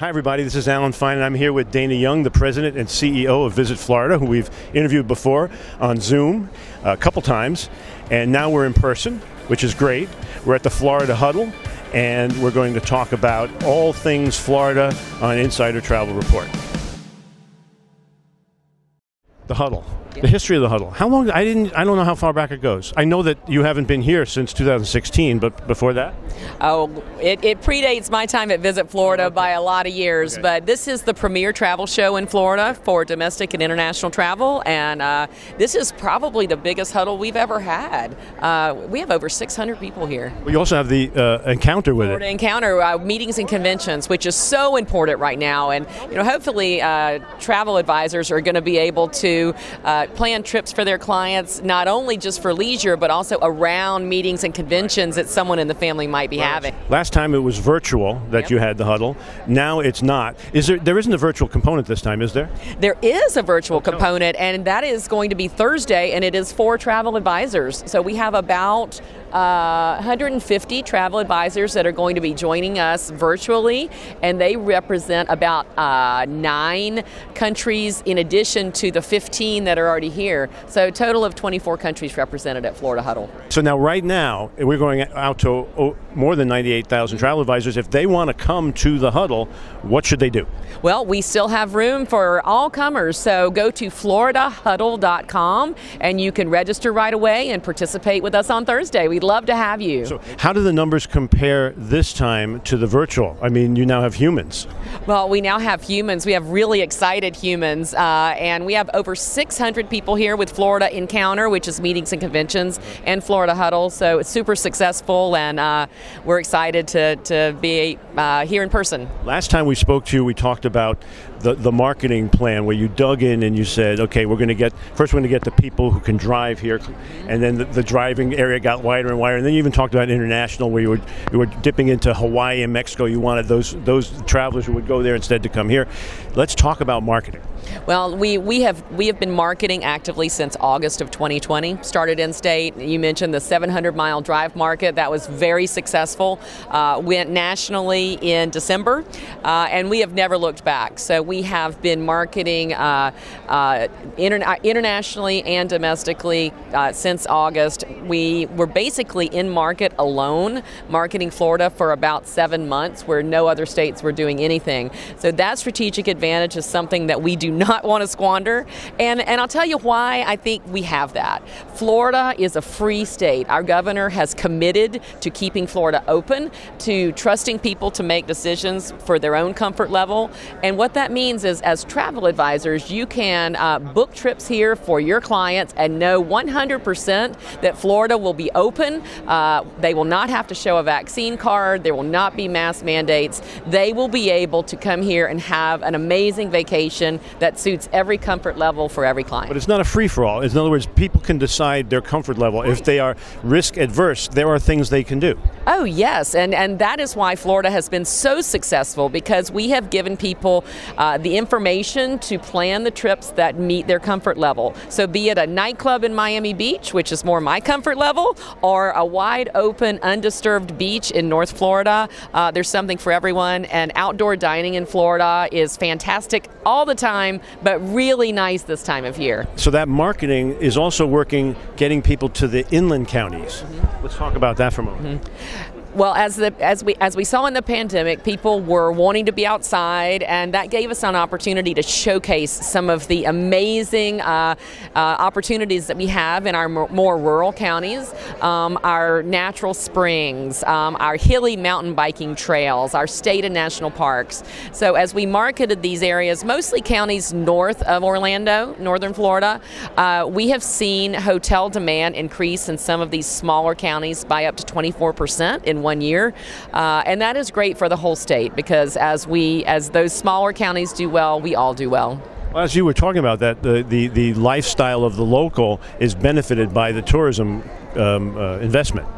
Hi, everybody. This is Alan Fine, and I'm here with Dana Young, the president and CEO of Visit Florida, who we've interviewed before on Zoom uh, a couple times. And now we're in person, which is great. We're at the Florida Huddle, and we're going to talk about all things Florida on Insider Travel Report. The Huddle. The history of the huddle. How long? I didn't. I don't know how far back it goes. I know that you haven't been here since 2016, but before that. Oh, it, it predates my time at Visit Florida by a lot of years. Okay. But this is the premier travel show in Florida for domestic and international travel, and uh, this is probably the biggest huddle we've ever had. Uh, we have over 600 people here. We also have the uh, encounter with Florida it. Encounter uh, meetings and conventions, which is so important right now, and you know, hopefully, uh, travel advisors are going to be able to uh, plan trips for their clients, not only just for leisure, but also around meetings and conventions that someone in the family might be having. Last time it was virtual that Yep. you had the huddle. Now it's not. Is there? There isn't a virtual component this time, is there? There is a virtual component, and that is going to be Thursday, and it is for travel advisors. So we have about uh, 150 travel advisors that are going to be joining us virtually, and they represent about uh, nine countries in addition to the 15 that are already here. So a total of 24 countries represented at Florida Huddle. So now, right now, we're going out to oh, more than 98,000 travel advisors. If they want to come to the huddle, what should they do? Well, we still have room for all comers, so go to floridahuddle.com and you can register right away and participate with us on Thursday. We'd love to have you. So, how do the numbers compare this time to the virtual? I mean, you now have humans. Well, we now have humans. We have really excited humans, uh, and we have over 600 people here with Florida Encounter, which is meetings and conventions, and Florida Huddle. So it's super successful, and uh, we're excited to, to be uh, here in person. Last time we spoke to you, we talked about the, the marketing plan where you dug in and you said, okay, we're going to get, first we're going to get the people who can drive here, and then the, the driving area got wider and wider. And then you even talked about international where you were, you were dipping into Hawaii and Mexico. You wanted those, those travelers who would go there instead to come here. Let's talk about marketing. Well, we, we have we have been marketing actively since August of 2020. Started in state. You mentioned the 700 mile drive market that was very successful. Uh, went nationally in December, uh, and we have never looked back. So we have been marketing uh, uh, interna- internationally and domestically uh, since August. We were basically in market alone, marketing Florida for about seven months, where no other states were doing anything. So that strategic advantage is something that we do not want to squander. And, and I'll tell you why I think we have that. Florida is a free state. Our governor has committed to keeping Florida open, to trusting people to make decisions for their own comfort level. And what that means is, as travel advisors, you can uh, book trips here for your clients and know 100% that Florida will be open. Uh, they will not have to show a vaccine card. There will not be mask mandates. They will be able to come here and have an amazing vacation that suits every comfort level for every client. But it's not a free for all. In other words, people can decide their comfort level. If they are risk adverse, there are things they can do. Oh, yes, and, and that is why Florida has been so successful because we have given people uh, the information to plan the trips that meet their comfort level. So, be it a nightclub in Miami Beach, which is more my comfort level, or a wide open, undisturbed beach in North Florida, uh, there's something for everyone. And outdoor dining in Florida is fantastic all the time, but really nice this time of year. So that marketing is also working, getting people to the inland counties. Mm-hmm. Let's talk about that for a moment. Mm-hmm. Well, as the as we as we saw in the pandemic, people were wanting to be outside, and that gave us an opportunity to showcase some of the amazing uh, uh, opportunities that we have in our more rural counties, um, our natural springs, um, our hilly mountain biking trails, our state and national parks. So, as we marketed these areas, mostly counties north of Orlando, northern Florida, uh, we have seen hotel demand increase in some of these smaller counties by up to 24 percent in one year, uh, and that is great for the whole state because as we as those smaller counties do well, we all do well. Well, as you were talking about that, the, the, the lifestyle of the local is benefited by the tourism um, uh, investment.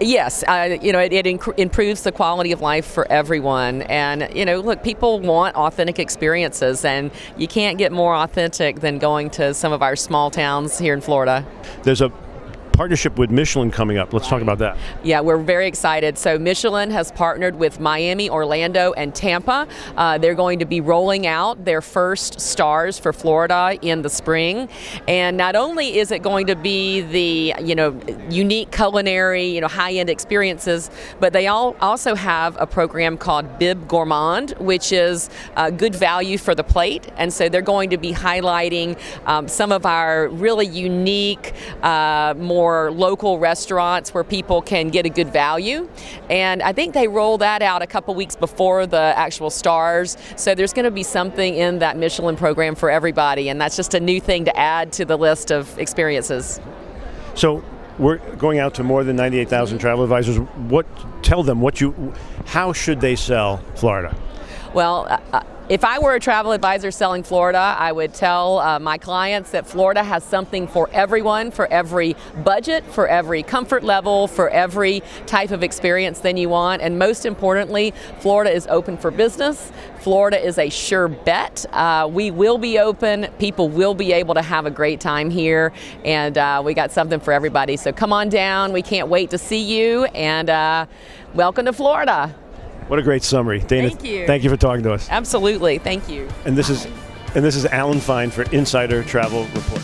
Yes, uh, you know, it, it inc- improves the quality of life for everyone. And, you know, look, people want authentic experiences, and you can't get more authentic than going to some of our small towns here in Florida. There's a partnership with Michelin coming up. Let's talk about that. Yeah, we're very excited. So Michelin has partnered with Miami, Orlando, and Tampa. Uh, they're going to be rolling out their first stars for Florida in the spring, and not only is it going to be the you know unique culinary you know high-end experiences, but they all also have a program called Bib Gourmand, which is uh, good value for the plate, and so they're going to be highlighting um, some of our really unique, uh, more local restaurants where people can get a good value. And I think they roll that out a couple weeks before the actual stars. So there's going to be something in that Michelin program for everybody, and that's just a new thing to add to the list of experiences. So we're going out to more than 98,000 travel advisors. What tell them what you how should they sell Florida? Well, uh, uh if I were a travel advisor selling Florida, I would tell uh, my clients that Florida has something for everyone, for every budget, for every comfort level, for every type of experience than you want. And most importantly, Florida is open for business. Florida is a sure bet. Uh, we will be open. People will be able to have a great time here. And uh, we got something for everybody. So come on down. We can't wait to see you. And uh, welcome to Florida. What a great summary, Dana. Thank you. Thank you for talking to us. Absolutely. Thank you. And this is, and this is Alan Fine for Insider Travel Report.